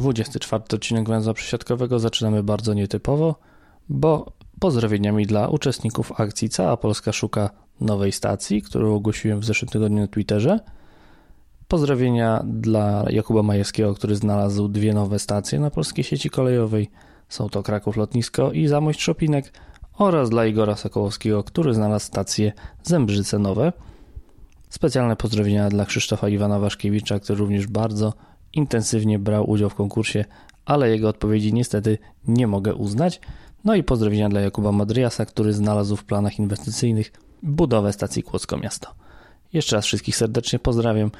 24 odcinek węzła przesiadkowego zaczynamy bardzo nietypowo, bo pozdrowieniami dla uczestników akcji Cała Polska szuka nowej stacji, którą ogłosiłem w zeszłym tygodniu na Twitterze. Pozdrowienia dla Jakuba Majewskiego, który znalazł dwie nowe stacje na polskiej sieci kolejowej. Są to Kraków Lotnisko i Zamość Szopinek oraz dla Igora Sokołowskiego, który znalazł stację Zembrzyce Nowe. Specjalne pozdrowienia dla Krzysztofa Iwana Waszkiewicza, który również bardzo intensywnie brał udział w konkursie, ale jego odpowiedzi niestety nie mogę uznać. No i pozdrowienia dla Jakuba Madryasa, który znalazł w planach inwestycyjnych budowę stacji Kłodzko Miasto. Jeszcze raz wszystkich serdecznie pozdrawiam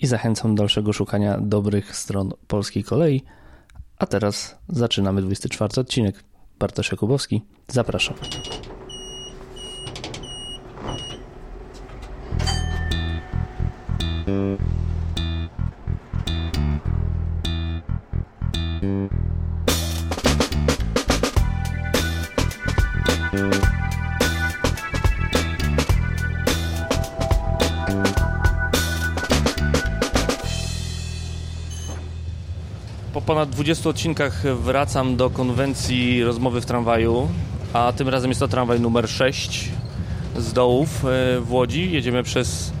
i zachęcam do dalszego szukania dobrych stron polskiej kolei. A teraz zaczynamy 24 odcinek. Bartosz Jakubowski, zapraszam. Po ponad 20 odcinkach wracam do konwencji rozmowy w tramwaju, a tym razem jest to tramwaj numer 6 z dołów e, w Łodzi. Jedziemy przez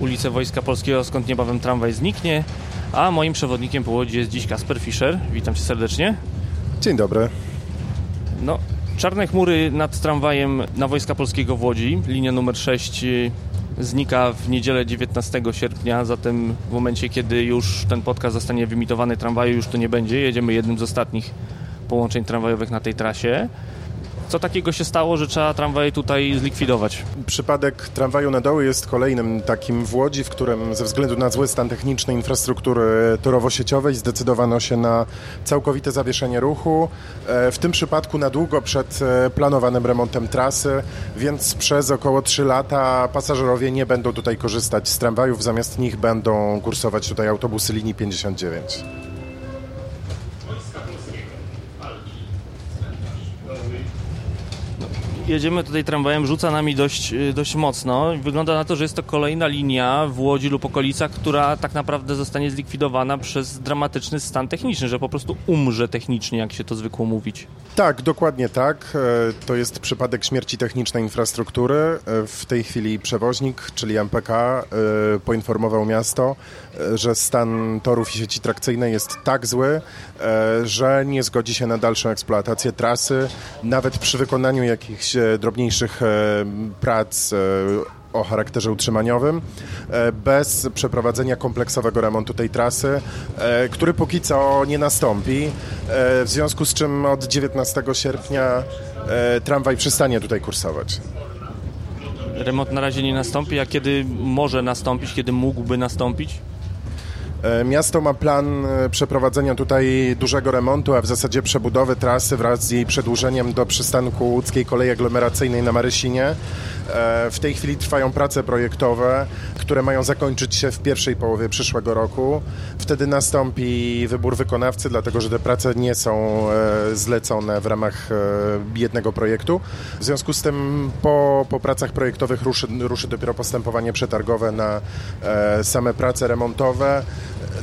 ulicę Wojska Polskiego, skąd niebawem tramwaj zniknie, a moim przewodnikiem po Łodzi jest dziś Kasper Fischer. Witam cię serdecznie. Dzień dobry. No, czarne chmury nad tramwajem na Wojska Polskiego w Łodzi, linia numer 6 znika w niedzielę 19 sierpnia, zatem w momencie, kiedy już ten podcast zostanie wyimitowany tramwaju, już to nie będzie. Jedziemy jednym z ostatnich połączeń tramwajowych na tej trasie. Co takiego się stało, że trzeba tramwaj tutaj zlikwidować? Przypadek tramwaju na doły jest kolejnym takim w Łodzi, w którym ze względu na zły stan techniczny infrastruktury torowo-sieciowej zdecydowano się na całkowite zawieszenie ruchu. E, w tym przypadku na długo przed e, planowanym remontem trasy, więc przez około 3 lata pasażerowie nie będą tutaj korzystać z tramwajów, zamiast nich będą kursować tutaj autobusy linii 59. jedziemy tutaj tramwajem, rzuca nami dość, y, dość mocno. Wygląda na to, że jest to kolejna linia w Łodzi lub okolicach, która tak naprawdę zostanie zlikwidowana przez dramatyczny stan techniczny, że po prostu umrze technicznie, jak się to zwykło mówić. Tak, dokładnie tak. E, to jest przypadek śmierci technicznej infrastruktury. E, w tej chwili przewoźnik, czyli MPK, e, poinformował miasto, że stan torów i sieci trakcyjnej jest tak zły, że nie zgodzi się na dalszą eksploatację trasy, nawet przy wykonaniu jakichś drobniejszych prac o charakterze utrzymaniowym bez przeprowadzenia kompleksowego remontu tej trasy, który póki co nie nastąpi, w związku z czym od 19 sierpnia tramwaj przestanie tutaj kursować. Remont na razie nie nastąpi, a kiedy może nastąpić, kiedy mógłby nastąpić? E, miasto ma plan e, przeprowadzenia tutaj dużego remontu, a w zasadzie przebudowy trasy wraz z jej przedłużeniem do przystanku łódzkiej kolei aglomeracyjnej na Marysinie. E, w tej chwili trwają prace projektowe, które mają zakończyć się w pierwszej połowie przyszłego roku. Wtedy nastąpi wybór wykonawcy, dlatego że te prace nie są zlecone w ramach jednego projektu. W związku z tym po, po pracach projektowych ruszy, ruszy dopiero postępowanie przetargowe na same prace remontowe.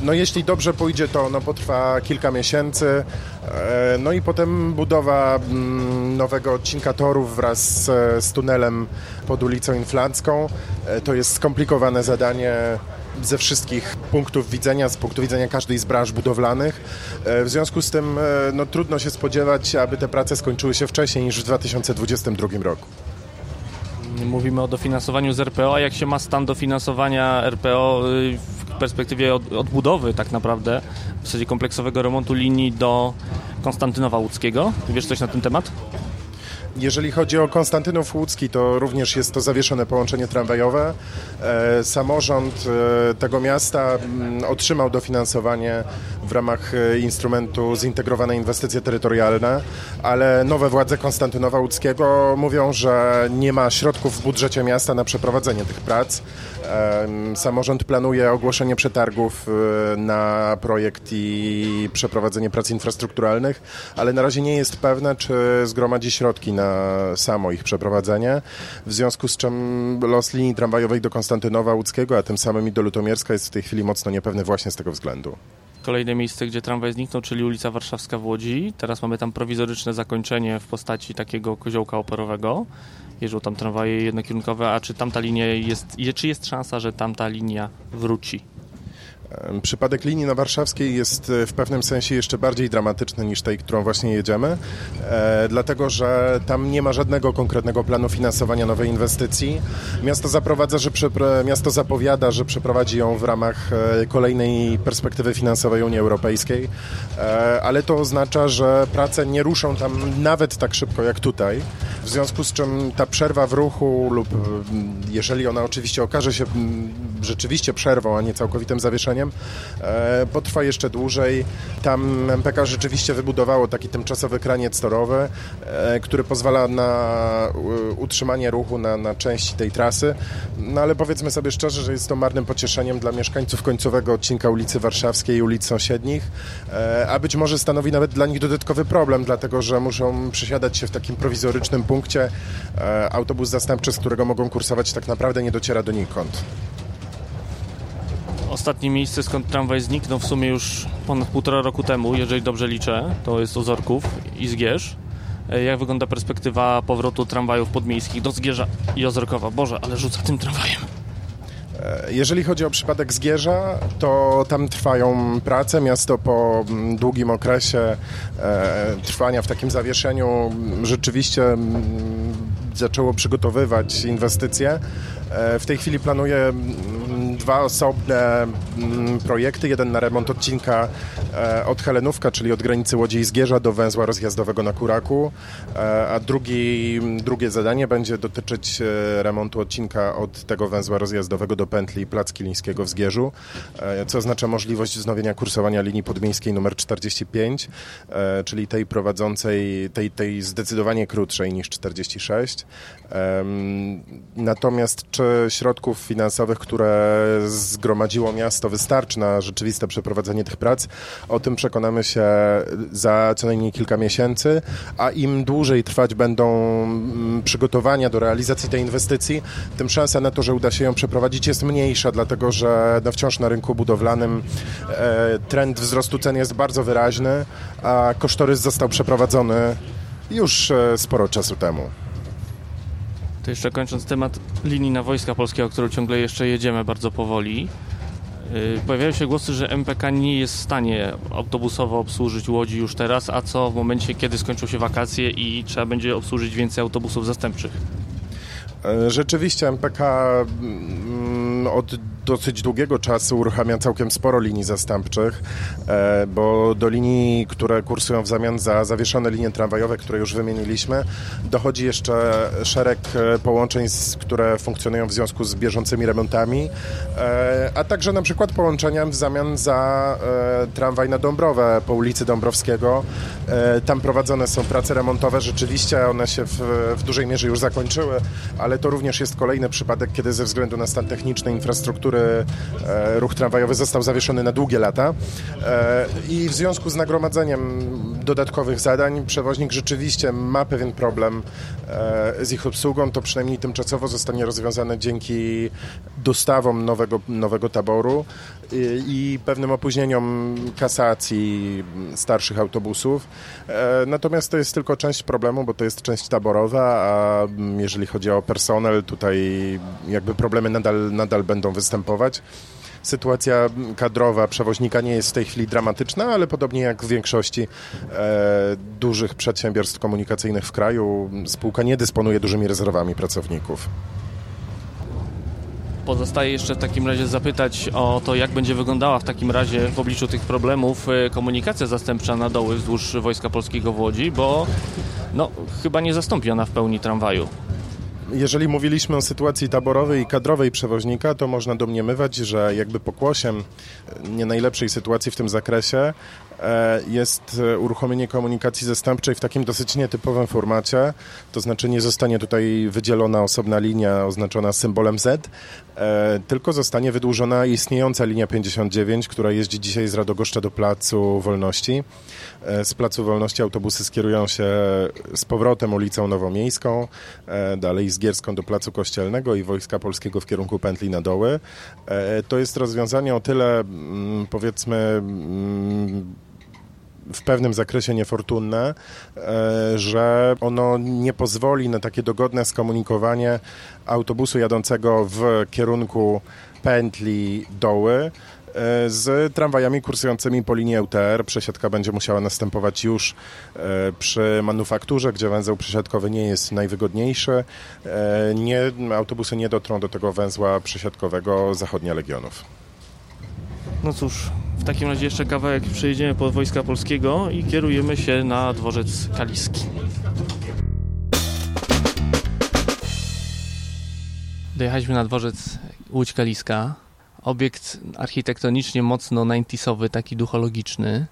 No jeśli dobrze pójdzie, to ono potrwa kilka miesięcy. E, no i potem budowa mm, nowego odcinka torów wraz z, z tunelem pod ulicą Inflancką. E, to jest skomplikowane zadanie ze wszystkich punktów widzenia, z punktu widzenia każdej z branż budowlanych. E, w związku z tym no, trudno się spodziewać, aby te prace skończyły się wcześniej niż w 2022 roku. Mówimy o dofinansowaniu z RPO, a jak się ma stan dofinansowania RPO y, perspektywie od, odbudowy tak naprawdę, w zasadzie kompleksowego remontu linii do Konstantynowa Łódzkiego? Wiesz coś na ten temat? Jeżeli chodzi o Konstantynów Łódzki, to również jest to zawieszone połączenie tramwajowe. E, samorząd e, tego miasta mm, otrzymał dofinansowanie w ramach e, instrumentu zintegrowane inwestycje terytorialne, ale nowe władze Konstantynowa Łódzkiego mówią, że nie ma środków w budżecie miasta na przeprowadzenie tych prac. Samorząd planuje ogłoszenie przetargów na projekt i przeprowadzenie prac infrastrukturalnych, ale na razie nie jest pewne, czy zgromadzi środki na na samo ich przeprowadzenie, w związku z czym los linii tramwajowej do Konstantynowa Łódzkiego, a tym samym i do Lutomierska jest w tej chwili mocno niepewny właśnie z tego względu. Kolejne miejsce, gdzie tramwaj zniknął, czyli ulica Warszawska w Łodzi. Teraz mamy tam prowizoryczne zakończenie w postaci takiego koziołka oporowego. Jeżdżą tam tramwaje jednokierunkowe, a czy tamta linia jest, czy jest szansa, że tamta linia wróci? Przypadek linii na warszawskiej jest e, w pewnym sensie jeszcze bardziej dramatyczny niż tej, którą właśnie jedziemy, e, dlatego że tam nie ma żadnego konkretnego planu finansowania nowej inwestycji. Miasto zaprowadza, że miasto zapowiada, że przeprowadzi ją w ramach e, kolejnej perspektywy finansowej Unii Europejskiej, ale to oznacza, że prace nie ruszą tam nawet tak szybko jak tutaj, w związku z czym ta przerwa w ruchu lub jeżeli ona oczywiście okaże się rzeczywiście przerwą, a nie całkowitym zawieszeniem, E, potrwa jeszcze dłużej. Tam MPK rzeczywiście wybudowało taki tymczasowy kraniec torowy, e, który pozwala na utrzymanie ruchu na, na części tej trasy. No ale powiedzmy sobie szczerze, że jest to marnym pocieszeniem dla mieszkańców końcowego odcinka ulicy Warszawskiej i ulic sąsiednich, e, a być może stanowi nawet dla nich dodatkowy problem, dlatego że muszą przesiadać się w takim prowizorycznym punkcie. Autobus zastępczy, z którego mogą kursować, tak naprawdę nie dociera donikąd. Ostatnie miejsce, skąd tramwaj zniknął w sumie już ponad półtora roku temu, jeżeli dobrze liczę, to jest Ozorków i Zgierz. E, jak wygląda perspektywa powrotu tramwajów podmiejskich do Zgierza i Ozorkowa? Boże, ale rzuca tym tramwajem. E, jeżeli chodzi o przypadek Zgierza, to tam trwają prace. Miasto po mm, długim okresie e, trwania w takim zawieszeniu rzeczywiście mm, zaczęło przygotowywać inwestycje. W tej chwili planuje mm, dwa osobne mm, projekty. Jeden na remont odcinka e, od Helenówka, czyli od granicy Łodzi i Zgierza do węzła rozjazdowego na Kuraku, e, a drugi, drugie zadanie będzie dotyczyć remontu odcinka od tego węzła rozjazdowego do pętli Plac Kilińskiego w Zgierzu, co oznacza możliwość wznowienia kursowania linii podmiejskiej numer 45, czyli tej prowadzącej, tej, tej zdecydowanie krótszej niż 46. Natomiast czy środków finansowych, które zgromadziło miasto, wystarczy na rzeczywiste przeprowadzenie tych prac. O tym przekonamy się za co najmniej kilka miesięcy, a im dłużej trwać będą mm, przygotowania do realizacji tej inwestycji, tym szansa na to, że uda się ją przeprowadzić jest mniejsza, dlatego że no wciąż na rynku budowlanym e, trend wzrostu cen jest bardzo wyraźny, a kosztorys został przeprowadzony już e, sporo czasu temu. To jeszcze kończąc temat linii na Wojska Polskiego, którą ciągle jeszcze jedziemy bardzo powoli. Y, pojawiają się głosy, że MPK nie jest w stanie autobusowo obsłużyć Łodzi już teraz, a co w momencie, kiedy skończą się wakacje i trzeba będzie obsłużyć więcej autobusów zastępczych? E, rzeczywiście MPK od dosyć długiego czasu uruchamia całkiem sporo linii zastępczych, e, bo do linii, które kursują w zamian za zawieszone linie tramwajowe, które już wymieniliśmy, dochodzi jeszcze szereg e, połączeń, które funkcjonują w związku z bieżącymi remontami, e, a także na przykład połączenia w zamian za tramwaj na Dąbrowę po ulicy Dąbrowskiego. Tam prowadzone są prace remontowe, rzeczywiście one się w, w dużej mierze już zakończyły, ale to również jest kolejny przypadek, kiedy ze względu na stan techniczny infrastruktury e, ruch tramwajowy został zawieszony na długie lata e, i w związku z nagromadzeniem dodatkowych zadań przewoźnik rzeczywiście ma pewien problem e, z ich obsługą. To przynajmniej tymczasowo zostanie rozwiązane dzięki dostawom nowego, nowego taboru i, pewnym opóźnieniom kasacji starszych autobusów. Natomiast to jest tylko część problemu, bo to jest część taborowa, a jeżeli chodzi o personel, tutaj jakby problemy nadal, nadal będą występować występować. Sytuacja kadrowa przewoźnika nie jest w tej chwili dramatyczna, ale podobnie jak w większości e, dużych przedsiębiorstw komunikacyjnych w kraju, spółka nie dysponuje dużymi rezerwami pracowników. Pozostaje jeszcze w takim razie zapytać o to, jak będzie wyglądała w takim razie w obliczu tych problemów e, komunikacja zastępcza na doły wzdłuż Wojska Polskiego w Łodzi, bo no, chyba nie zastąpi ona w pełni tramwaju. Jeżeli mówiliśmy o sytuacji taborowej i kadrowej przewoźnika, to można domniemywać, że jakby pokłosiem nie najlepszej sytuacji w tym zakresie e, jest uruchomienie komunikacji zastępczej w takim dosyć nietypowym formacie, to znaczy nie zostanie tutaj wydzielona osobna linia oznaczona symbolem Z, tylko zostanie wydłużona istniejąca linia 59, która jeździ dzisiaj z Radogoszcza do Placu Wolności. Z Placu Wolności autobusy skierują się z powrotem ulicą Nowomiejską, dalej z Gierską do Placu Kościelnego i Wojska Polskiego w kierunku pętli na doły. To jest rozwiązanie o tyle, mm, powiedzmy, mm, w pewnym zakresie niefortunne, e, że ono nie pozwoli na takie dogodne skomunikowanie autobusu jadącego w kierunku pętli doły e, z tramwajami kursującymi po linii UTR. Przesiadka będzie musiała następować już e, przy manufakturze, gdzie węzeł przesiadkowy nie jest najwygodniejszy. Nie, autobusy nie dotrą do tego węzła przesiadkowego zachodnia Legionów. No cóż, w takim razie jeszcze kawałek przejedziemy pod Wojska Polskiego i kierujemy się na dworzec Kaliski. Dojechaliśmy na dworzec Łódź Kaliska. Obiekt architektonicznie mocno 90 taki duchologiczny.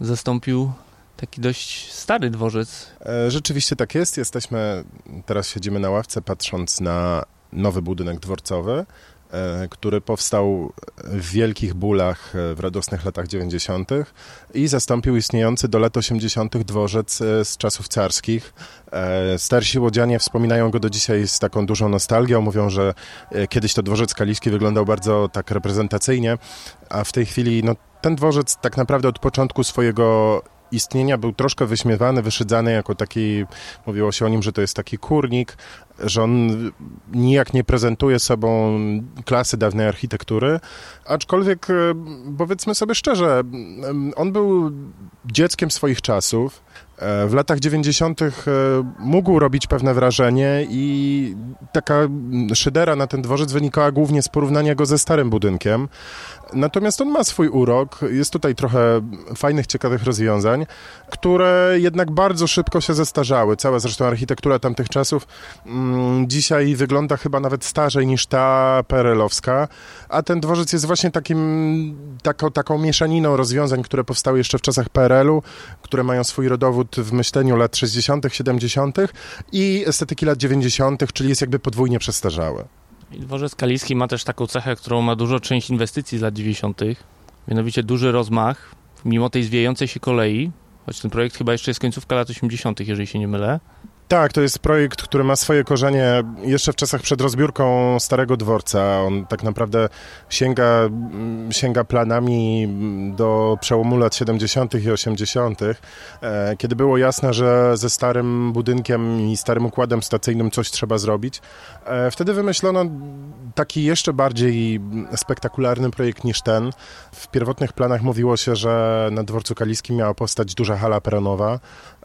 Zastąpił taki dość stary dworzec. E, rzeczywiście tak jest. Jesteśmy, teraz siedzimy na ławce patrząc na nowy budynek dworcowy. E, który powstał w wielkich bólach e, w radosnych latach 90. i zastąpił istniejący do lat 80. dworzec e, z czasów carskich. Starsi łodzianie wspominają go do dzisiaj z taką dużą nostalgią. Mówią, że kiedyś to dworzec kaliski wyglądał bardzo tak reprezentacyjnie, a w tej chwili no, ten dworzec tak naprawdę od początku swojego istnienia był troszkę wyśmiewany, wyszydzany jako taki, mówiło się o nim, że to jest taki kurnik, że on nijak nie prezentuje sobą klasy dawnej architektury, aczkolwiek e, powiedzmy sobie szczerze, on był dzieckiem swoich czasów, w latach 90. E, mógł robić pewne wrażenie i taka szydera na ten dworzec wynikała głównie z porównania go ze starym budynkiem. Natomiast on ma swój urok, jest tutaj trochę fajnych, ciekawych rozwiązań, które jednak bardzo szybko się zestarzały. Cała zresztą architektura tamtych czasów mm, dzisiaj wygląda chyba nawet starzej niż ta perelowska, a ten dworzec jest właśnie takim, taką, taką mieszaniną rozwiązań, które powstały jeszcze w czasach PRL-u, które mają swój rodowód w myśleniu lat 60., 70. i estetyki lat 90., czyli jest jakby podwójnie przestarzały. I dworzec Kaliski ma też taką cechę, którą ma dużo część inwestycji z lat 90., mianowicie duży rozmach, mimo tej zwijającej się kolei, choć ten projekt chyba jeszcze jest końcówka lat 80., jeżeli się nie mylę. Tak, to jest projekt, który ma swoje korzenie jeszcze w czasach przed rozbiórką Starego Dworca. On tak naprawdę sięga, sięga planami do przełomu lat 70. i 80., e, kiedy było jasne, że ze starym budynkiem i starym układem stacyjnym coś trzeba zrobić. E, wtedy wymyślono taki jeszcze bardziej spektakularny projekt niż ten. W pierwotnych planach mówiło się, że na dworcu kaliskim miała powstać duża hala peronowa.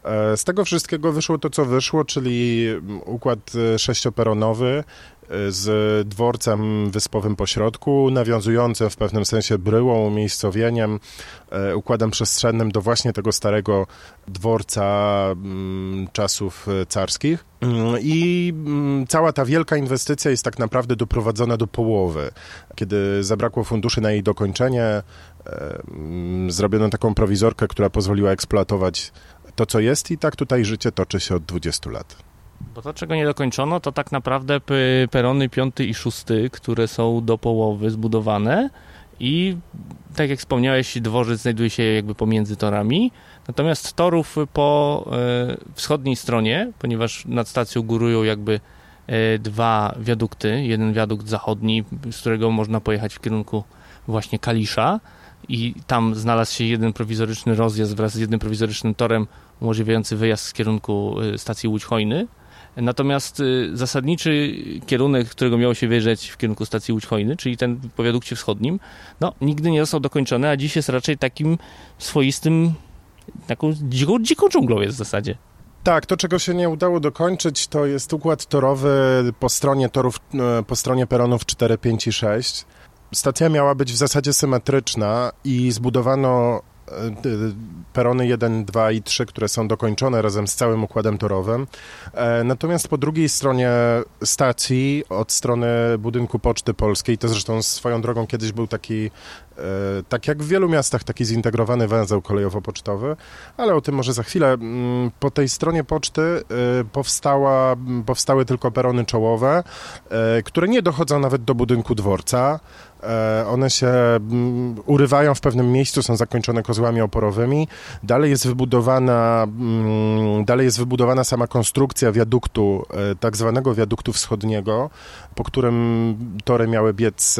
E, z tego wszystkiego wyszło to, co wyszło, czyli układ e, sześcioperonowy e, z dworcem wyspowym pośrodku, nawiązującym w pewnym sensie bryłą, umiejscowieniem, układem przestrzennym do właśnie tego starego dworca czasów carskich. Mm, I mm, cała ta wielka inwestycja jest tak naprawdę doprowadzona do połowy. Kiedy zabrakło funduszy na jej dokończenie, zrobiono taką prowizorkę, która pozwoliła eksploatować to, co jest i tak tutaj życie toczy się od 20 lat. Bo to, czego nie dokończono, to tak naprawdę perony piąty i szósty, które są do połowy zbudowane i tak jak wspomniałeś, dworzec znajduje się jakby pomiędzy torami, natomiast torów po e, wschodniej stronie, ponieważ nad stacją górują jakby e, dwa wiadukty, jeden wiadukt zachodni, z którego można pojechać w kierunku właśnie Kalisza, i tam znalazł się jeden prowizoryczny rozjazd wraz z jednym prowizorycznym torem umożliwiający wyjazd z kierunku y, stacji Łódź Hojny. Natomiast y, zasadniczy kierunek, którego miało się wyjeżdżać w kierunku stacji Łódź Hojny, czyli ten w powiadukcie wschodnim, no, nigdy nie został dokończony, a dziś jest raczej takim swoistym, taką dziką, dziką dżunglą jest w zasadzie. Tak, to czego się nie udało dokończyć, to jest układ torowy po stronie torów, e, po stronie peronów 4, 5 i 6 stacja miała być w zasadzie symetryczna i zbudowano perony 1, 2 i 3, które są dokończone razem z całym układem torowym. Natomiast po drugiej stronie stacji, od strony budynku Poczty Polskiej, to zresztą swoją drogą kiedyś był taki E, tak jak w wielu miastach, taki zintegrowany węzeł kolejowo-pocztowy, ale o tym może za chwilę. Mm, po tej stronie poczty e, powstała, powstały tylko perony czołowe, e, które nie dochodzą nawet do budynku dworca. One się mm, urywają w pewnym miejscu, są zakończone kozłami oporowymi. Dalej jest wybudowana, mm, dalej jest wybudowana sama konstrukcja wiaduktu, tak zwanego wiaduktu wschodniego, po którym tory miały biec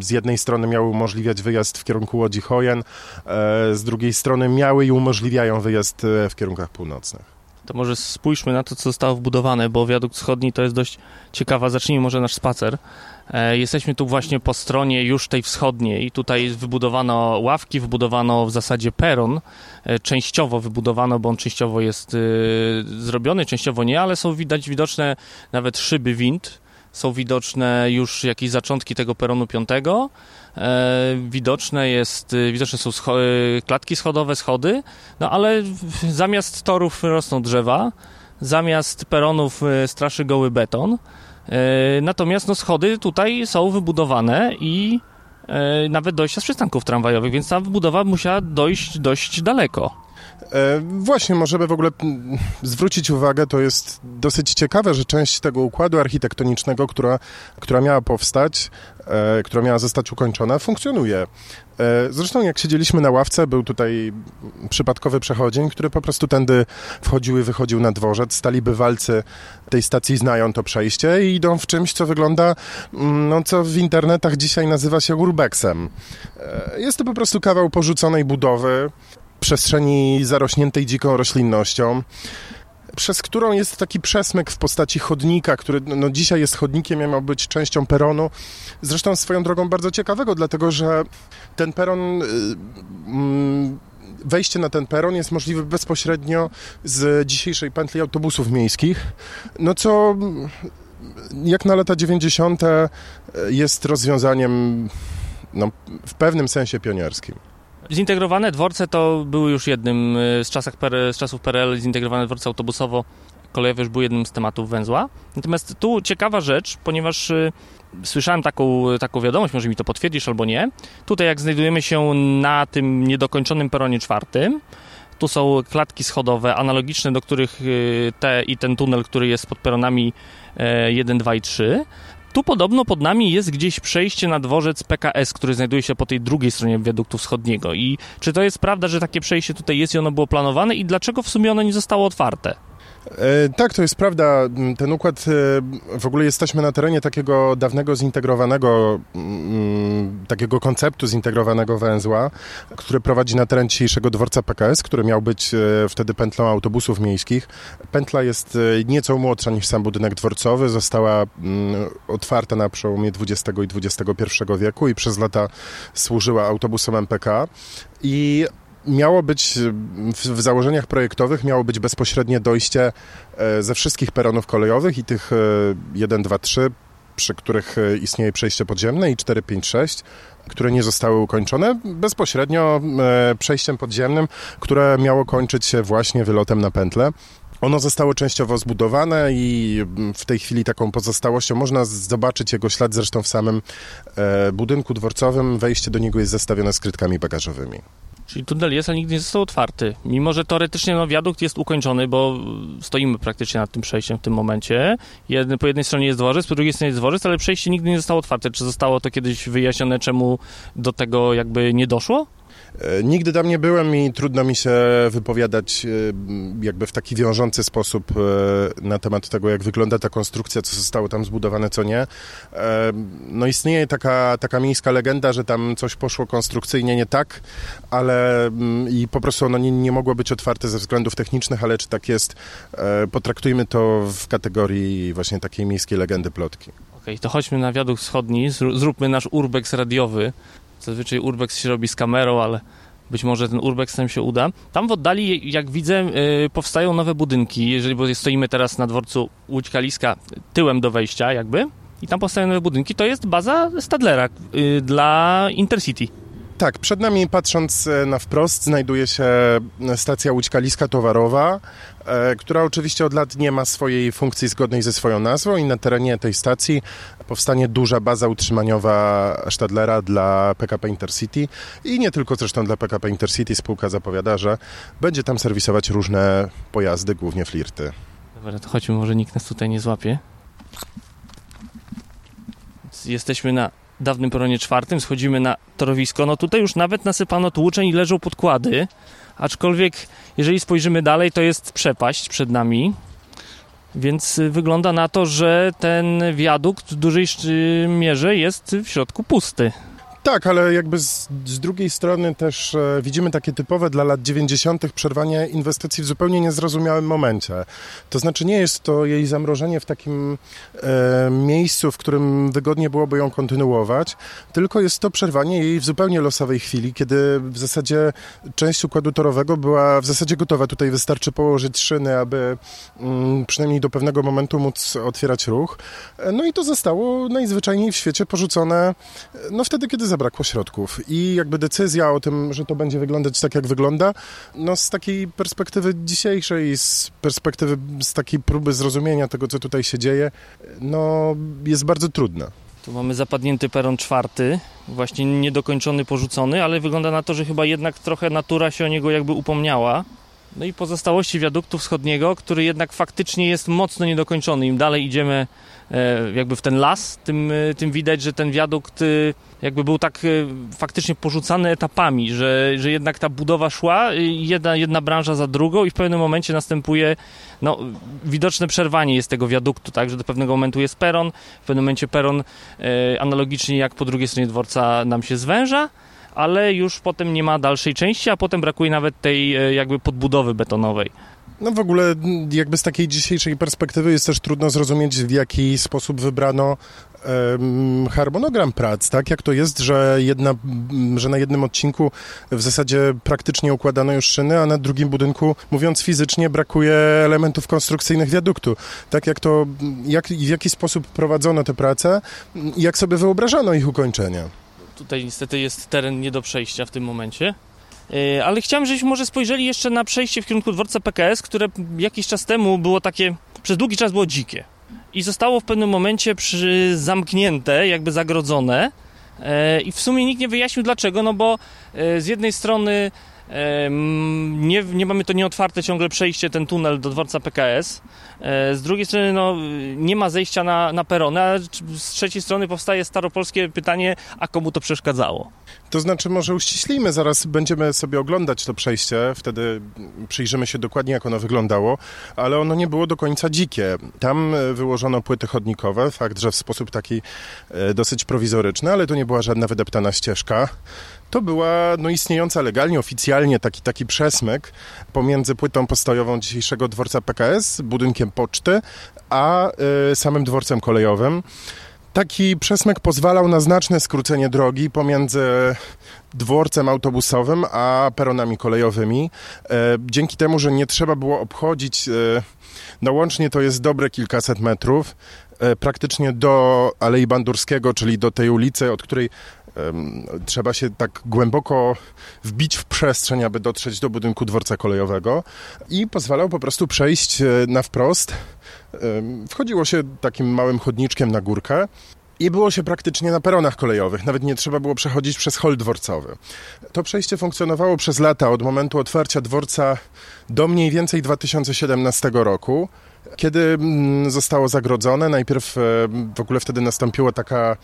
z jednej strony miały umożliwiać wyjazd w kierunku Łodzi Hojen, e, z drugiej strony miały i umożliwiają wyjazd e, w kierunkach północnych. To może spójrzmy na to, co zostało wbudowane, bo wiadukt wschodni to jest dość ciekawa. Zacznijmy może nasz spacer. E, jesteśmy tu właśnie po stronie już tej wschodniej. Tutaj wybudowano ławki, wybudowano w zasadzie peron. Częściowo wybudowano, bo on częściowo jest zrobiony, częściowo nie, ale są widać widoczne nawet szyby wind są widoczne już jakieś zaczątki tego peronu piątego. E, widoczne, jest, e, widoczne są scho e, klatki schodowe, schody, no ale zamiast torów rosną drzewa, zamiast peronów straszy goły beton. Natomiast no, schody tutaj są wybudowane i nawet dojścia z przystanków tramwajowych, więc ta budowa musiała dojść dość daleko. E, właśnie, możemy w ogóle zwrócić uwagę, to jest dosyć ciekawe, że część tego układu architektonicznego, która, która miała powstać, e, która miała zostać ukończona, funkcjonuje. E, zresztą jak siedzieliśmy na ławce, był tutaj przypadkowy przechodzień, który po prostu tędy wchodził i wychodził na dworzec. Stali bywalcy tej stacji znają to przejście i idą w czymś, co wygląda, mm, no co w internetach dzisiaj nazywa się urbexem. Jest to po prostu kawał porzuconej budowy, przestrzeni zarośniętej dziką roślinnością przez którą jest taki przesmyk w postaci chodnika, który no, dzisiaj jest chodnikiem, miał być częścią peronu. Zresztą swoją drogą bardzo ciekawego, dlatego że ten peron, y, mm, wejście na ten peron jest możliwe bezpośrednio z dzisiejszej pętli autobusów miejskich, no co jak na lata 90. jest rozwiązaniem no, w pewnym sensie pionierskim. Zintegrowane dworce to były już jednym y, z, czasach, z czasów PRL, zintegrowane dworce autobusowo kolejowe już były jednym z tematów węzła. Natomiast tu ciekawa rzecz, ponieważ y, słyszałem taką, taką wiadomość, może mi to potwierdzisz albo nie. Tutaj jak znajdujemy się na tym niedokończonym peronie czwartym, tu są klatki schodowe analogiczne, do których y, te i ten tunel, który jest pod peronami 1, 2 i 3. Tu podobno pod nami jest gdzieś przejście na dworzec PKS, który znajduje się po tej drugiej stronie wiaduktu wschodniego. I czy to jest prawda, że takie przejście tutaj jest i ono było planowane i dlaczego w sumie ono nie zostało otwarte? E, tak, to jest prawda. Ten układ, e, w ogóle jesteśmy na terenie takiego dawnego zintegrowanego, mm, takiego konceptu zintegrowanego węzła, który prowadzi na teren dzisiejszego dworca PKS, który miał być e, wtedy pętlą autobusów miejskich. Pętla jest nieco młodsza niż sam budynek dworcowy, została mm, otwarta na przełomie XX i XXI wieku i przez lata służyła autobusom MPK. I miało być, w, założeniach projektowych miało być bezpośrednie dojście e, ze wszystkich peronów kolejowych i tych 1, 2, 3, przy których e, istnieje przejście podziemne i 4, 5, 6, które nie zostały ukończone, bezpośrednio e, przejściem podziemnym, które miało kończyć się właśnie wylotem na pętlę. Ono zostało częściowo zbudowane i w tej chwili taką pozostałością można zobaczyć jego ślad zresztą w samym budynku dworcowym. Wejście do niego jest zestawione skrytkami bagażowymi. Czyli tunel jest, ale nigdy nie został otwarty. Mimo, że teoretycznie no, wiadukt jest ukończony, bo stoimy praktycznie nad tym przejściem w tym momencie. Jedny, po jednej stronie jest dworzec, po drugiej stronie jest dworzec, ale przejście nigdy nie zostało otwarte. Czy zostało to kiedyś wyjaśnione, czemu do tego jakby nie doszło? E, nigdy tam nie byłem i trudno mi się wypowiadać e, jakby w taki wiążący sposób e, na temat tego, jak wygląda ta konstrukcja, co zostało tam zbudowane, co nie. No istnieje taka, taka miejska legenda, że tam coś poszło konstrukcyjnie nie tak, ale mm, i po prostu ono nie, nie mogło być otwarte ze względów technicznych, ale czy tak jest, potraktujmy to w kategorii właśnie takiej miejskiej legendy plotki. Okej, okay, to chodźmy na wiadukt wschodni, zróbmy nasz urbex radiowy. Zazwyczaj urbex się robi z kamerą, ale być może ten urbex nam się uda. Tam w oddali, jak widzę, yy, powstają nowe budynki. Jeżeli bo stoimy teraz na dworcu Łódź Kaliska tyłem do wejścia jakby i tam powstają nowe budynki, to jest baza Stadlera yy, dla Intercity. Tak, przed nami patrząc e, na wprost znajduje się stacja Łódź Kaliska Towarowa, e, która oczywiście od lat nie ma swojej funkcji zgodnej ze swoją nazwą i na terenie tej stacji powstanie duża baza utrzymaniowa Stadlera dla PKP Intercity i nie tylko zresztą dla PKP Intercity spółka zapowiada, że będzie tam serwisować różne pojazdy, głównie flirty. Dobra, to chodźmy, może nikt nas tutaj nie złapie. Jesteśmy na dawnym peronie czwartym, schodzimy na torowisko. No tutaj już nawet nasypano tłuczeń i leżą podkłady, aczkolwiek jeżeli spojrzymy dalej, to jest przepaść przed nami. Więc wygląda na to, że ten wiadukt w dużej mierze jest w środku pusty. Tak, ale jakby z, z drugiej strony też e, widzimy takie typowe dla lat 90. przerwanie inwestycji w zupełnie niezrozumiałym momencie. To znaczy nie jest to jej zamrożenie w takim e, miejscu, w którym wygodnie byłoby ją kontynuować, tylko jest to przerwanie jej w zupełnie losowej chwili, kiedy w zasadzie część układu torowego była w zasadzie gotowa. Tutaj wystarczy położyć szyny, aby mm, przynajmniej do pewnego momentu móc otwierać ruch. E, no i to zostało najzwyczajniej w świecie porzucone e, no wtedy, kiedy zabrakło środków i jakby decyzja o tym, że to będzie wyglądać tak, jak wygląda, no z takiej perspektywy dzisiejszej, z perspektywy, z takiej próby zrozumienia tego, co tutaj się dzieje, no jest bardzo trudna. Tu mamy zapadnięty peron czwarty, właśnie niedokończony, porzucony, ale wygląda na to, że chyba jednak trochę natura się o niego jakby upomniała. No i pozostałości wiaduktu wschodniego, który jednak faktycznie jest mocno niedokończony. Im dalej idziemy e, jakby w ten las, tym, e, tym widać, że ten wiadukt e, jakby był tak faktycznie porzucany etapami, że, że jednak ta budowa szła, jedna, jedna branża za drugą i w pewnym momencie następuje no, widoczne przerwanie jest tego wiaduktu, tak, że do pewnego momentu jest peron, w pewnym momencie peron analogicznie jak po drugiej stronie dworca nam się zwęża, ale już potem nie ma dalszej części, a potem brakuje nawet tej e, jakby podbudowy betonowej. No w ogóle jakby z takiej dzisiejszej perspektywy jest też trudno zrozumieć, w jaki sposób wybrano harmonogram prac, tak? Jak to jest, że, jedna, że na jednym odcinku w zasadzie praktycznie układano już szyny, a na drugim budynku, mówiąc fizycznie, brakuje elementów konstrukcyjnych wiaduktu. Tak jak to, jak, w jaki sposób prowadzono te prace i jak sobie wyobrażano ich ukończenie. Tutaj niestety jest teren nie do przejścia w tym momencie. E, ale chciałem, żebyśmy może spojrzeli jeszcze na przejście w kierunku dworca PKS, które jakiś czas temu było takie, przez długi czas było dzikie. I zostało w pewnym momencie przy, zamknięte, jakby zagrodzone. E, I w sumie nikt nie wyjaśnił dlaczego, no bo e, z jednej strony nie, nie mamy to nieotwarte ciągle przejście, ten tunel do dworca PKS. E, z drugiej strony no, nie ma zejścia na, na perony, a z trzeciej strony powstaje staropolskie pytanie, a komu to przeszkadzało? To znaczy może uściślimy, zaraz będziemy sobie oglądać to przejście, wtedy przyjrzymy się dokładnie jak ono wyglądało, ale ono nie było do końca dzikie. Tam e, wyłożono płyty chodnikowe, fakt, że w sposób taki e, dosyć prowizoryczny, ale to nie była żadna wydeptana ścieżka to była no, istniejąca legalnie, oficjalnie taki, taki przesmyk pomiędzy płytą postojową dzisiejszego dworca PKS, budynkiem poczty, a y, samym dworcem kolejowym. Taki przesmyk pozwalał na znaczne skrócenie drogi pomiędzy dworcem autobusowym a peronami kolejowymi. E, dzięki temu, że nie trzeba było obchodzić, e, no łącznie to jest dobre kilkaset metrów, e, praktycznie do Alei Bandurskiego, czyli do tej ulicy, od której trzeba się tak głęboko wbić w przestrzeń, aby dotrzeć do budynku dworca kolejowego i pozwalał po prostu przejść na wprost. Wchodziło się takim małym chodniczkiem na górkę i było się praktycznie na peronach kolejowych, nawet nie trzeba było przechodzić przez hol dworcowy. To przejście funkcjonowało przez lata, od momentu otwarcia dworca do mniej więcej 2017 roku kiedy mm, zostało zagrodzone. Najpierw e, w ogóle wtedy nastąpiła taka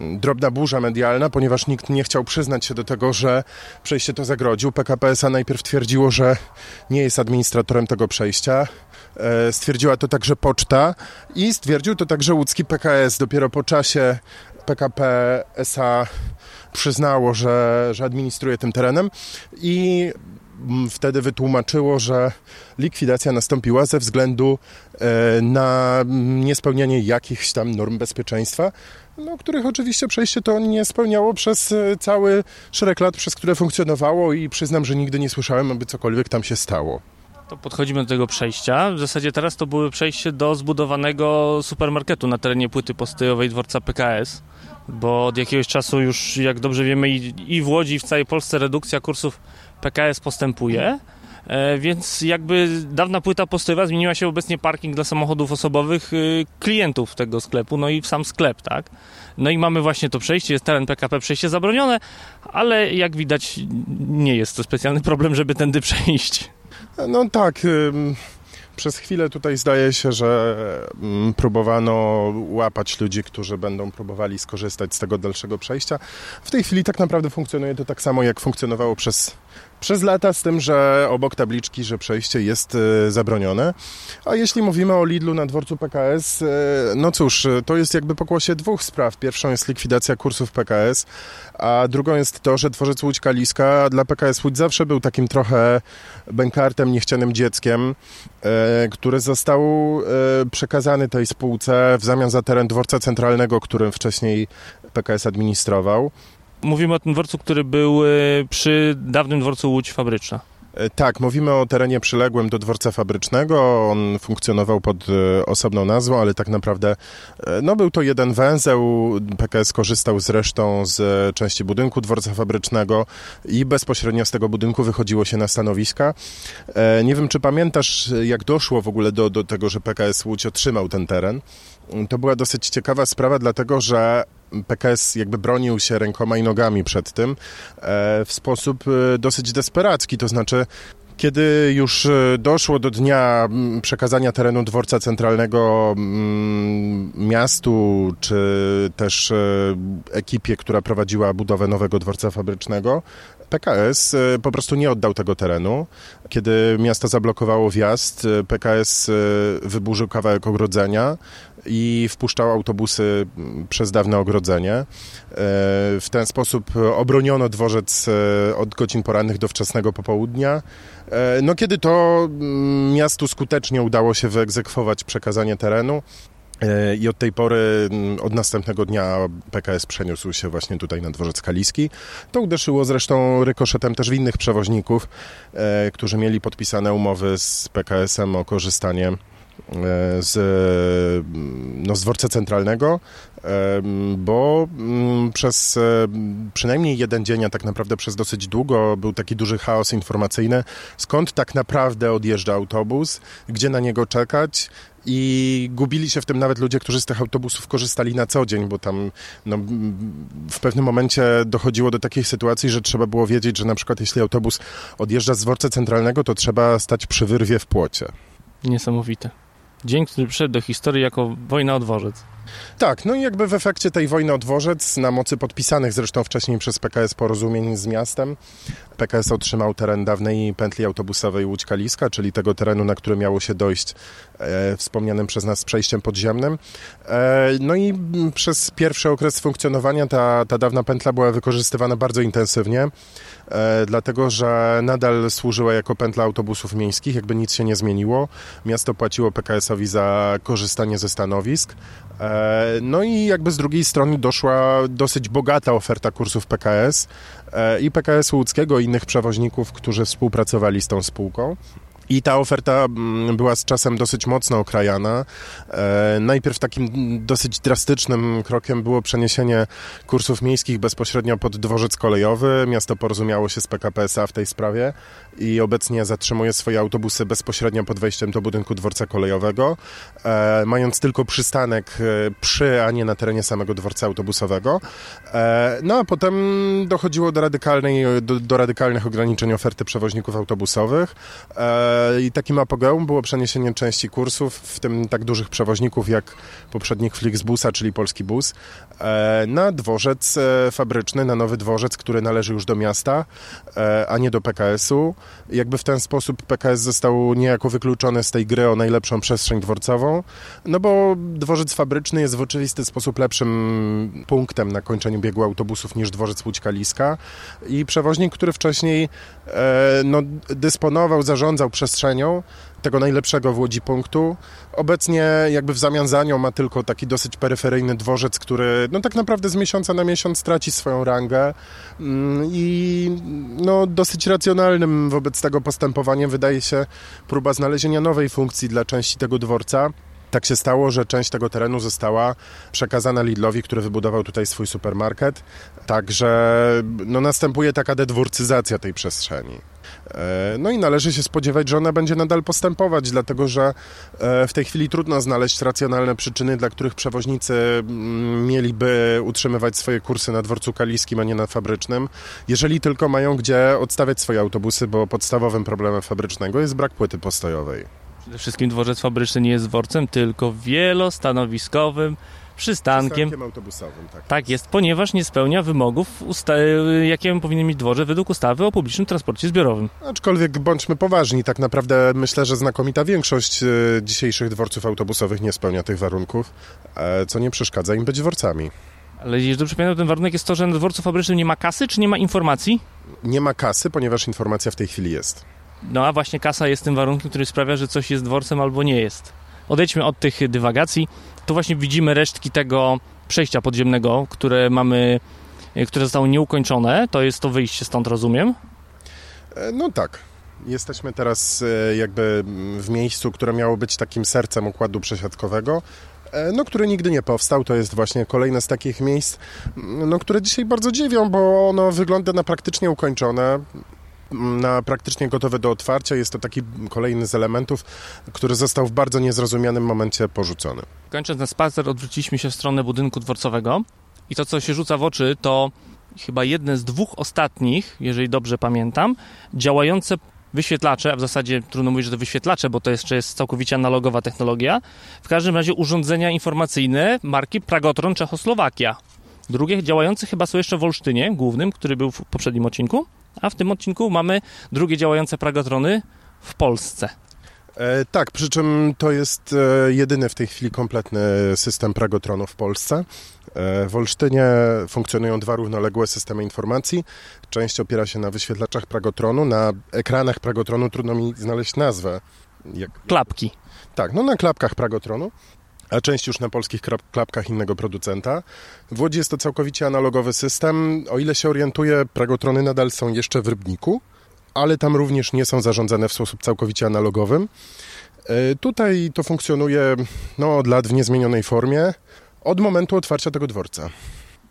mm, drobna burza medialna, ponieważ nikt nie chciał przyznać się do tego, że przejście to zagrodził. PKP SA najpierw twierdziło, że nie jest administratorem tego przejścia. E, stwierdziła to także poczta i stwierdził to także łódzki PKS. Dopiero po czasie PKP SA przyznało, że, że administruje tym terenem i wtedy wytłumaczyło, że likwidacja nastąpiła ze względu e, na niespełnianie jakichś tam norm bezpieczeństwa, no, których oczywiście przejście to nie spełniało przez e, cały szereg lat, przez które funkcjonowało i przyznam, że nigdy nie słyszałem, aby cokolwiek tam się stało. To podchodzimy do tego przejścia. W zasadzie teraz to były przejście do zbudowanego supermarketu na terenie płyty postojowej dworca PKS, bo od jakiegoś czasu już, jak dobrze wiemy, i w Łodzi, i w całej Polsce redukcja kursów PKS postępuje. E, więc jakby dawna płyta postojowa zmieniła się obecnie parking dla samochodów osobowych y, klientów tego sklepu, no i w sam sklep, tak? No i mamy właśnie to przejście, jest teren PKP, przejście zabronione, ale jak widać nie jest to specjalny problem, żeby tędy przejść. No tak, przez chwilę tutaj zdaje się, że próbowano łapać ludzi, którzy będą próbowali skorzystać z tego dalszego przejścia. W tej chwili tak naprawdę funkcjonuje to tak samo, jak funkcjonowało przez przez lata z tym, że obok tabliczki, że przejście jest e, zabronione. A jeśli mówimy o Lidlu na dworcu PKS, e, no cóż, to jest jakby pokłosie dwóch spraw. Pierwszą jest likwidacja kursów PKS, a drugą jest to, że dworzec Łódź Kaliska dla PKS Łódź zawsze był takim trochę bękartem, niechcianym dzieckiem, e, który został przekazany tej spółce w zamian za teren dworca centralnego, którym wcześniej PKS administrował. Mówimy o tym dworcu, który był e, przy dawnym dworcu Łódź Fabryczna. E, tak, mówimy o terenie przyległym do dworca fabrycznego. On funkcjonował pod e, osobną nazwą, ale tak naprawdę no, był to jeden węzeł. PKS korzystał zresztą z części budynku dworca fabrycznego i bezpośrednio z tego budynku wychodziło się na stanowiska. Nie wiem, czy pamiętasz, jak doszło w ogóle do, do tego, że PKS Łódź otrzymał ten teren. To była dosyć ciekawa sprawa, dlatego że PKS jakby bronił się rękoma i nogami przed tym e, w sposób e, dosyć desperacki, to znaczy kiedy już e, doszło do dnia przekazania terenu dworca centralnego miastu, czy też ekipie, która prowadziła budowę nowego dworca fabrycznego, PKS po prostu nie oddał tego terenu. Kiedy miasto zablokowało wjazd, PKS wyburzył kawałek ogrodzenia, i wpuszczał autobusy przez dawne ogrodzenie. E, w ten sposób obroniono dworzec e, od godzin porannych do wczesnego popołudnia. E, no, kiedy to mm, miastu skutecznie udało się wyegzekwować przekazanie terenu, i od tej pory, mm, od następnego dnia PKS przeniósł się właśnie tutaj na dworzec Kaliski. To uderzyło zresztą rykoszetem też w innych przewoźników, którzy mieli podpisane umowy z PKS-em o korzystanie E, z, no, z dworca centralnego, e, bo mm, przez e, przynajmniej jeden dzień, a tak naprawdę przez dosyć długo był taki duży chaos informacyjny, skąd tak naprawdę odjeżdża autobus, gdzie na niego czekać, i gubili się w tym nawet ludzie, którzy z tych autobusów korzystali na co dzień, bo tam no, w pewnym momencie dochodziło do takiej sytuacji, że trzeba było wiedzieć, że na przykład jeśli autobus odjeżdża z dworca centralnego, to trzeba stać przy wyrwie w płocie. Niesamowite. Dzień, który przyszedł do historii jako wojna o dworzec. Tak, no i jakby w efekcie tej wojny o dworzec, na mocy podpisanych zresztą wcześniej przez PKS porozumień z miastem, PKS otrzymał teren dawnej pętli autobusowej Łódź-Kaliska, czyli tego terenu, na który miało się dojść e, wspomnianym przez nas przejściem podziemnym. E, no i przez pierwszy okres funkcjonowania ta, ta dawna pętla była wykorzystywana bardzo intensywnie, dlatego że nadal służyła jako pętla autobusów miejskich, jakby nic się nie zmieniło. Miasto płaciło PKS-owi za korzystanie ze stanowisk. E, no i jakby z drugiej strony doszła dosyć bogata oferta kursów PKS e, i PKS Łódzkiego i innych przewoźników, którzy współpracowali z tą spółką. I ta oferta mm, była z czasem dosyć mocno okrajana. E, najpierw takim dosyć drastycznym krokiem było przeniesienie kursów miejskich bezpośrednio pod dworzec kolejowy. Miasto porozumiało się z PKP SA w tej sprawie i obecnie zatrzymuje swoje autobusy bezpośrednio pod wejściem do budynku dworca kolejowego, e, mając tylko przystanek e, przy, a nie na terenie samego dworca autobusowego. No a potem dochodziło do, radykalnej, do, do radykalnych ograniczeń oferty przewoźników autobusowych. E, I takim apogeum było przeniesienie części kursów, w tym tak dużych przewoźników jak poprzednik Flixbusa, czyli Polski Bus, e, na dworzec e, fabryczny, na nowy dworzec, który należy już do miasta, a nie do PKS-u. Jakby w ten sposób PKS został niejako wykluczony z tej gry o najlepszą przestrzeń dworcową, no bo dworzec fabryczny jest w oczywisty sposób lepszym punktem na kończeniu biegu autobusów niż dworzec Łódź-Kaliska i przewoźnik, który wcześniej no, dysponował, zarządzał przez przestrzenią tego najlepszego w Łodzi punktu. Obecnie jakby w zamian za nią ma tylko taki dosyć peryferyjny dworzec, który no tak naprawdę z miesiąca na miesiąc traci swoją rangę mm, i no dosyć racjonalnym wobec tego postępowaniem wydaje się próba znalezienia nowej funkcji dla części tego dworca. Tak się stało, że część tego terenu została przekazana Lidlowi, który wybudował tutaj swój supermarket. Także no, następuje taka dedwórcyzacja tej przestrzeni. E, no i należy się spodziewać, że ona będzie nadal postępować, dlatego że e, w tej chwili trudno znaleźć racjonalne przyczyny, dla których przewoźnicy mm, mieliby utrzymywać swoje kursy na dworcu kaliskim, a nie na fabrycznym, jeżeli tylko mają gdzie odstawiać swoje autobusy, bo podstawowym problemem fabrycznego jest brak płyty postojowej. Przede wszystkim dworzec fabryczny nie jest dworcem, tylko wielostanowiskowym przystankiem. Przystankiem autobusowym, tak. Tak jest, ponieważ nie spełnia wymogów, jakie powinny mieć dworze według ustawy o publicznym transporcie zbiorowym. Aczkolwiek bądźmy poważni, tak naprawdę myślę, że znakomita większość e, dzisiejszych dworców autobusowych nie spełnia tych warunków, e, co nie przeszkadza im być dworcami. Ale jeśli dobrze pamiętam, ten warunek jest to, że na dworcu fabrycznym nie ma kasy, czy nie ma informacji? Nie ma kasy, ponieważ informacja w tej chwili jest. No a właśnie kasa jest tym warunkiem, który sprawia, że coś jest dworcem albo nie jest. Odejdźmy od tych dywagacji. Tu właśnie widzimy resztki tego przejścia podziemnego, które mamy, które zostało nieukończone. To jest to wyjście stąd, rozumiem? E, no tak. Jesteśmy teraz e, jakby w miejscu, które miało być takim sercem układu przesiadkowego, e, no, który nigdy nie powstał. To jest właśnie kolejne z takich miejsc, no, które dzisiaj bardzo dziwią, bo ono wygląda na praktycznie ukończone na praktycznie gotowe do otwarcia. Jest to taki kolejny z elementów, który został w bardzo niezrozumianym momencie porzucony. Kończąc na spacer, odwróciliśmy się w stronę budynku dworcowego i to, co się rzuca w oczy, to chyba jedne z dwóch ostatnich, jeżeli dobrze pamiętam, działające wyświetlacze, a w zasadzie trudno mówić, że to wyświetlacze, bo to jeszcze jest całkowicie analogowa technologia. W każdym razie urządzenia informacyjne marki Pragotron Czechoslowakia. Drugie działające chyba są jeszcze w Olsztynie, głównym, który był w poprzednim odcinku a w tym odcinku mamy drugie działające pragotrony w Polsce. E, tak, przy czym to jest e, jedyny w tej chwili kompletny system pragotronu w Polsce. E, w Olsztynie funkcjonują dwa równoległe systemy informacji. Część opiera się na wyświetlaczach pragotronu. Na ekranach pragotronu trudno mi znaleźć nazwę. Jak... Klapki. Tak, no na klapkach pragotronu a część już na polskich klapkach innego producenta. W Łodzi jest to całkowicie analogowy system. O ile się orientuję, pragotrony nadal są jeszcze w Rybniku, ale tam również nie są zarządzane w sposób całkowicie analogowym. E, tutaj to funkcjonuje no, od lat w niezmienionej formie, od momentu otwarcia tego dworca.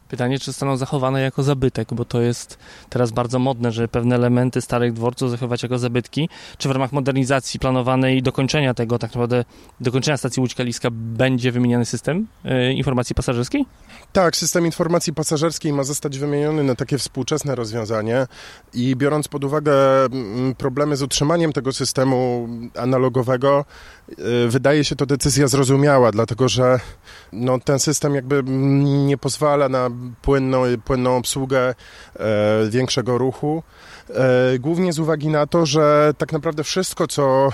Pytanie, czy zostaną zachowane jako zabytek, bo to jest teraz bardzo modne, że pewne elementy starych dworców zachować jako zabytki. Czy w ramach modernizacji planowanej i dokończenia tego, tak naprawdę dokończenia stacji Łódź Kaliska będzie wymieniany system y, informacji pasażerskiej? Tak, system informacji pasażerskiej ma zostać wymieniony na takie współczesne rozwiązanie i biorąc pod uwagę mm, problemy z utrzymaniem tego systemu analogowego, y, wydaje się to decyzja zrozumiała, dlatego że no, ten system jakby nie pozwala na płynną, płynną obsługę e, większego ruchu. E, głównie z uwagi na to, że tak naprawdę wszystko, co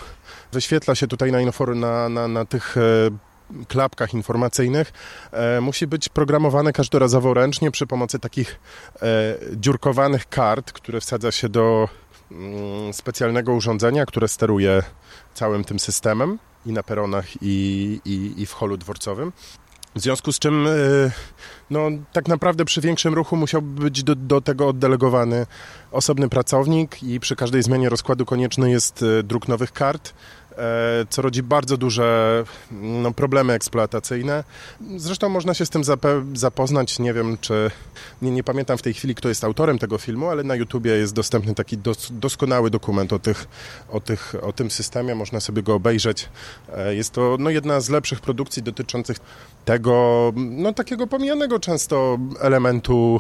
wyświetla się tutaj na, na, na, na tych e, klapkach informacyjnych e, musi być programowane każdorazowo ręcznie przy pomocy takich e, dziurkowanych kart, które wsadza się do mm, specjalnego urządzenia, które steruje całym tym systemem i na peronach i, i, i w holu dworcowym. W związku z czym, e, no, tak naprawdę przy większym ruchu musiałby być do, do, tego oddelegowany osobny pracownik i przy każdej zmianie rozkładu konieczny jest e, druk nowych kart, co rodzi bardzo duże no, problemy eksploatacyjne. Zresztą można się z tym zapoznać, nie wiem czy, nie, nie, pamiętam w tej chwili kto jest autorem tego filmu, ale na YouTubie jest dostępny taki dos, doskonały dokument o, tych, o, tych, o tym systemie, można sobie go obejrzeć. Jest to no, jedna z lepszych produkcji dotyczących tego, no takiego pomijanego często elementu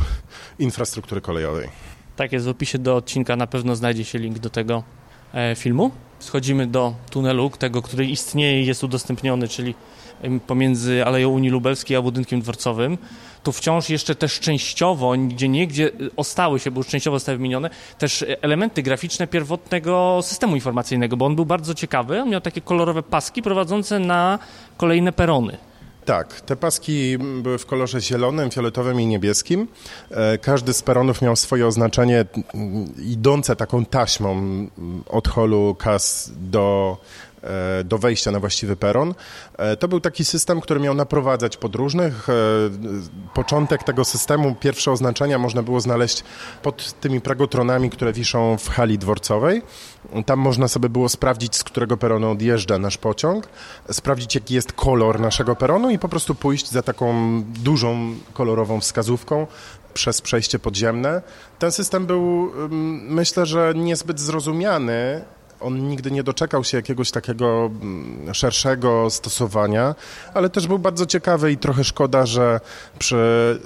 infrastruktury kolejowej. Tak jest, w opisie do odcinka na pewno znajdzie się link do tego e, filmu. Schodzimy do tunelu, tego, który istnieje i jest udostępniony, czyli pomiędzy Aleją Unii Lubelskiej a budynkiem dworcowym. Tu wciąż jeszcze też częściowo, gdzie niegdzie e, ostały się, bo już częściowo zostały wymienione, też elementy graficzne pierwotnego systemu informacyjnego, bo on był bardzo ciekawy. On miał takie kolorowe paski prowadzące na kolejne perony. Tak, te paski były w kolorze zielonym, fioletowym i niebieskim. E, każdy z peronów miał swoje oznaczenie idące taką taśmą od holu kas do do wejścia na właściwy peron. E, to był taki system, który miał naprowadzać podróżnych. E, początek tego systemu, pierwsze oznaczenia można było znaleźć pod tymi pragotronami, które wiszą w hali dworcowej. Tam można sobie było sprawdzić, z którego peronu odjeżdża nasz pociąg, sprawdzić, jaki jest kolor naszego peronu i po prostu pójść za taką dużą kolorową wskazówką przez przejście podziemne. Ten system był, myślę, że niezbyt zrozumiany on nigdy nie doczekał się jakiegoś takiego mm, szerszego stosowania, ale też był bardzo ciekawy i trochę szkoda, że przy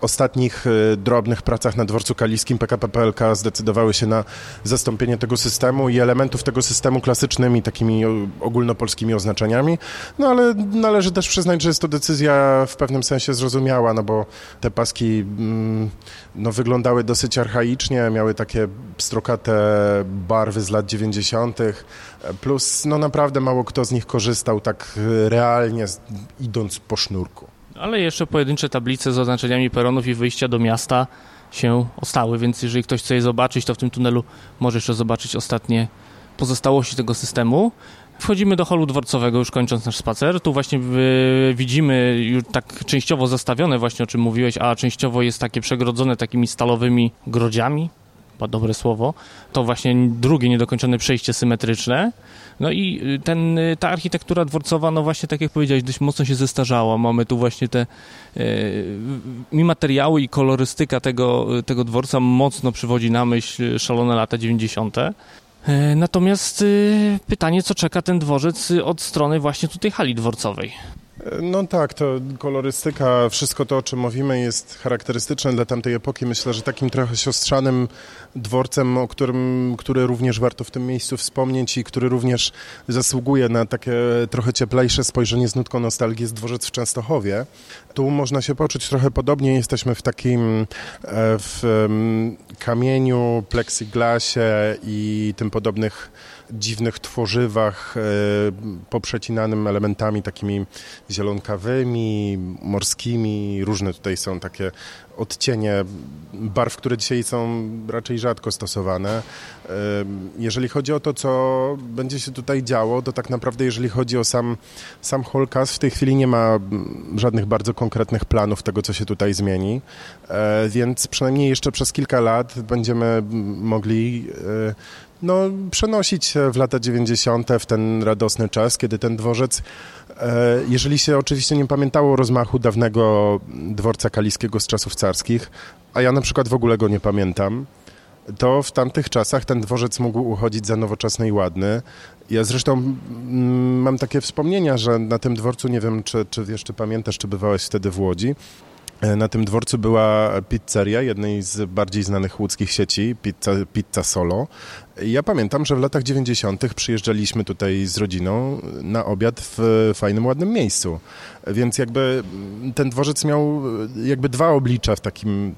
ostatnich y, drobnych pracach na dworcu kaliskim PKP PLK zdecydowały się na zastąpienie tego systemu i elementów tego systemu klasycznymi, takimi ogólnopolskimi oznaczeniami. No ale należy też przyznać, że jest to decyzja w pewnym sensie zrozumiała, no bo te paski no, wyglądały dosyć archaicznie, miały takie strokate barwy z lat 90., plus no naprawdę mało kto z nich korzystał tak realnie, idąc po sznurku. Ale jeszcze pojedyncze tablice z oznaczeniami peronów i wyjścia do miasta się ostały, więc jeżeli ktoś chce je zobaczyć, to w tym tunelu może jeszcze zobaczyć ostatnie pozostałości tego systemu. Wchodzimy do holu dworcowego, już kończąc nasz spacer. Tu właśnie widzimy już tak częściowo zastawione, właśnie o czym mówiłeś, a częściowo jest takie przegrodzone takimi stalowymi grodziami, chyba dobre słowo, to właśnie drugie niedokończone przejście symetryczne. No i y, ten, y, ta architektura dworcowa, no właśnie tak jak powiedziałeś, dość mocno się zestarzała. Mamy tu właśnie te y, mi materiały i kolorystyka tego, tego dworca mocno przywodzi na myśl szalone lata 90. Natomiast pytanie, co czeka ten dworzec od strony właśnie tutaj hali dworcowej? No tak, to kolorystyka, wszystko to, o czym mówimy, jest charakterystyczne dla tamtej epoki. Myślę, że takim trochę siostrzanym dworcem, o którym, który również warto w tym miejscu wspomnieć i który również zasługuje na takie trochę cieplejsze spojrzenie z nutką nostalgii, jest dworzec w Częstochowie. Tu można się poczuć trochę podobnie. Jesteśmy w takim e, w kamieniu, plexiglasie i tym podobnych dziwnych tworzywach e, poprzecinanym elementami takimi zielonkawymi, morskimi. Różne tutaj są takie odcienie barw, które dzisiaj są raczej rzadko stosowane. Jeżeli chodzi o to, co będzie się tutaj działo, to tak naprawdę jeżeli chodzi o sam, sam Holcast, w tej chwili nie ma żadnych bardzo konkretnych planów tego, co się tutaj zmieni, e, więc przynajmniej jeszcze przez kilka lat będziemy mogli e, no, przenosić się w lata 90. w ten radosny czas, kiedy ten dworzec E, jeżeli się oczywiście nie pamiętało rozmachu dawnego dworca kaliskiego z czasów carskich, a ja na przykład w ogóle go nie pamiętam, to w tamtych czasach ten dworzec mógł uchodzić za nowoczesny i ładny. Ja zresztą mm, mam takie wspomnienia, że na tym dworcu, nie wiem, czy, czy jeszcze pamiętasz, czy bywałeś wtedy w Łodzi, na tym dworcu była pizzeria jednej z bardziej znanych łódzkich sieci, Pizza, Pizza Solo. Ja pamiętam, że w latach 90. przyjeżdżaliśmy tutaj z rodziną na obiad w fajnym, ładnym miejscu. Więc jakby ten dworzec miał jakby dwa oblicza w takim,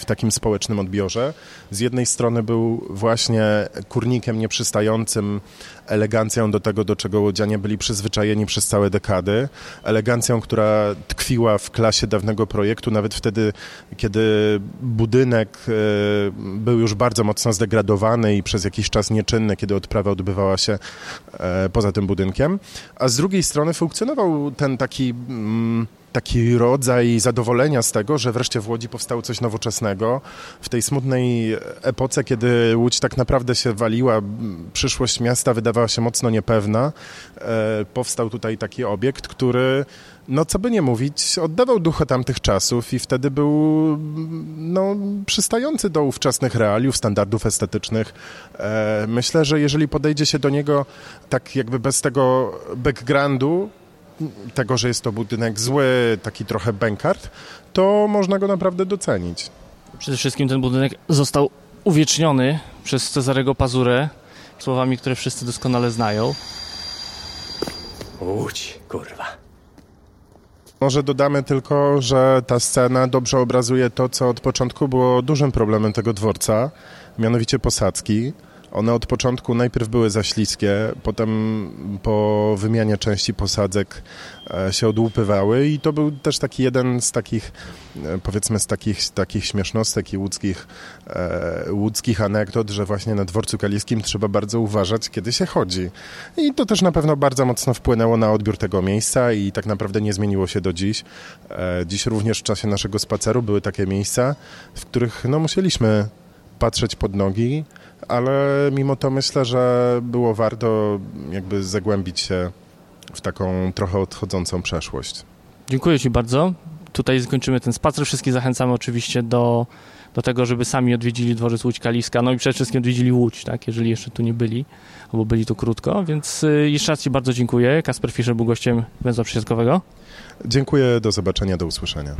w takim społecznym odbiorze. Z jednej strony był właśnie kurnikiem nieprzystającym elegancją do tego, do czego łodzianie byli przyzwyczajeni przez całe dekady. Elegancją, która tkwiła w klasie dawnego projektu, nawet wtedy, kiedy budynek e, był już bardzo mocno zdegradowany i przez jakiś czas nieczynne, kiedy odprawa odbywała się e, poza tym budynkiem, a z drugiej strony funkcjonował ten taki... Mm, taki rodzaj zadowolenia z tego, że wreszcie w Łodzi powstało coś nowoczesnego. W tej smutnej epoce, kiedy Łódź tak naprawdę się waliła, przyszłość miasta wydawała się mocno niepewna, e, powstał tutaj taki obiekt, który no co by nie mówić, oddawał ducha tamtych czasów i wtedy był no, przystający do ówczesnych realiów, standardów estetycznych. E, myślę, że jeżeli podejdzie się do niego tak jakby bez tego backgroundu, tego, że jest to budynek zły, taki trochę bankart, to można go naprawdę docenić. Przede wszystkim ten budynek został uwieczniony przez Cezarego Pazurę słowami, które wszyscy doskonale znają. Łódź, kurwa. Może dodamy tylko, że ta scena dobrze obrazuje to, co od początku było dużym problemem tego dworca, mianowicie posadzki. One od początku najpierw były za śliskie, potem po wymianie części posadzek e, się odłupywały i to był też taki jeden z takich, e, powiedzmy, z takich, takich śmiesznostek i łódzkich, e, łódzkich anegdot, że właśnie na dworcu kaliskim trzeba bardzo uważać, kiedy się chodzi. I to też na pewno bardzo mocno wpłynęło na odbiór tego miejsca i tak naprawdę nie zmieniło się do dziś. Dziś również w czasie naszego spaceru były takie miejsca, w których no, musieliśmy patrzeć pod nogi, ale mimo to myślę, że było warto jakby zagłębić się w taką trochę odchodzącą przeszłość. Dziękuję Ci bardzo. Tutaj zakończymy ten spacer. Wszystkich zachęcamy oczywiście do, do tego, żeby sami odwiedzili dworzec Łódź Kaliska, no i przede wszystkim odwiedzili Łódź, tak, jeżeli jeszcze tu nie byli, albo byli tu krótko, więc y, jeszcze raz Ci bardzo dziękuję. Kasper Fischer był gościem Węzła Przysiadkowego. Dziękuję, do zobaczenia, do usłyszenia.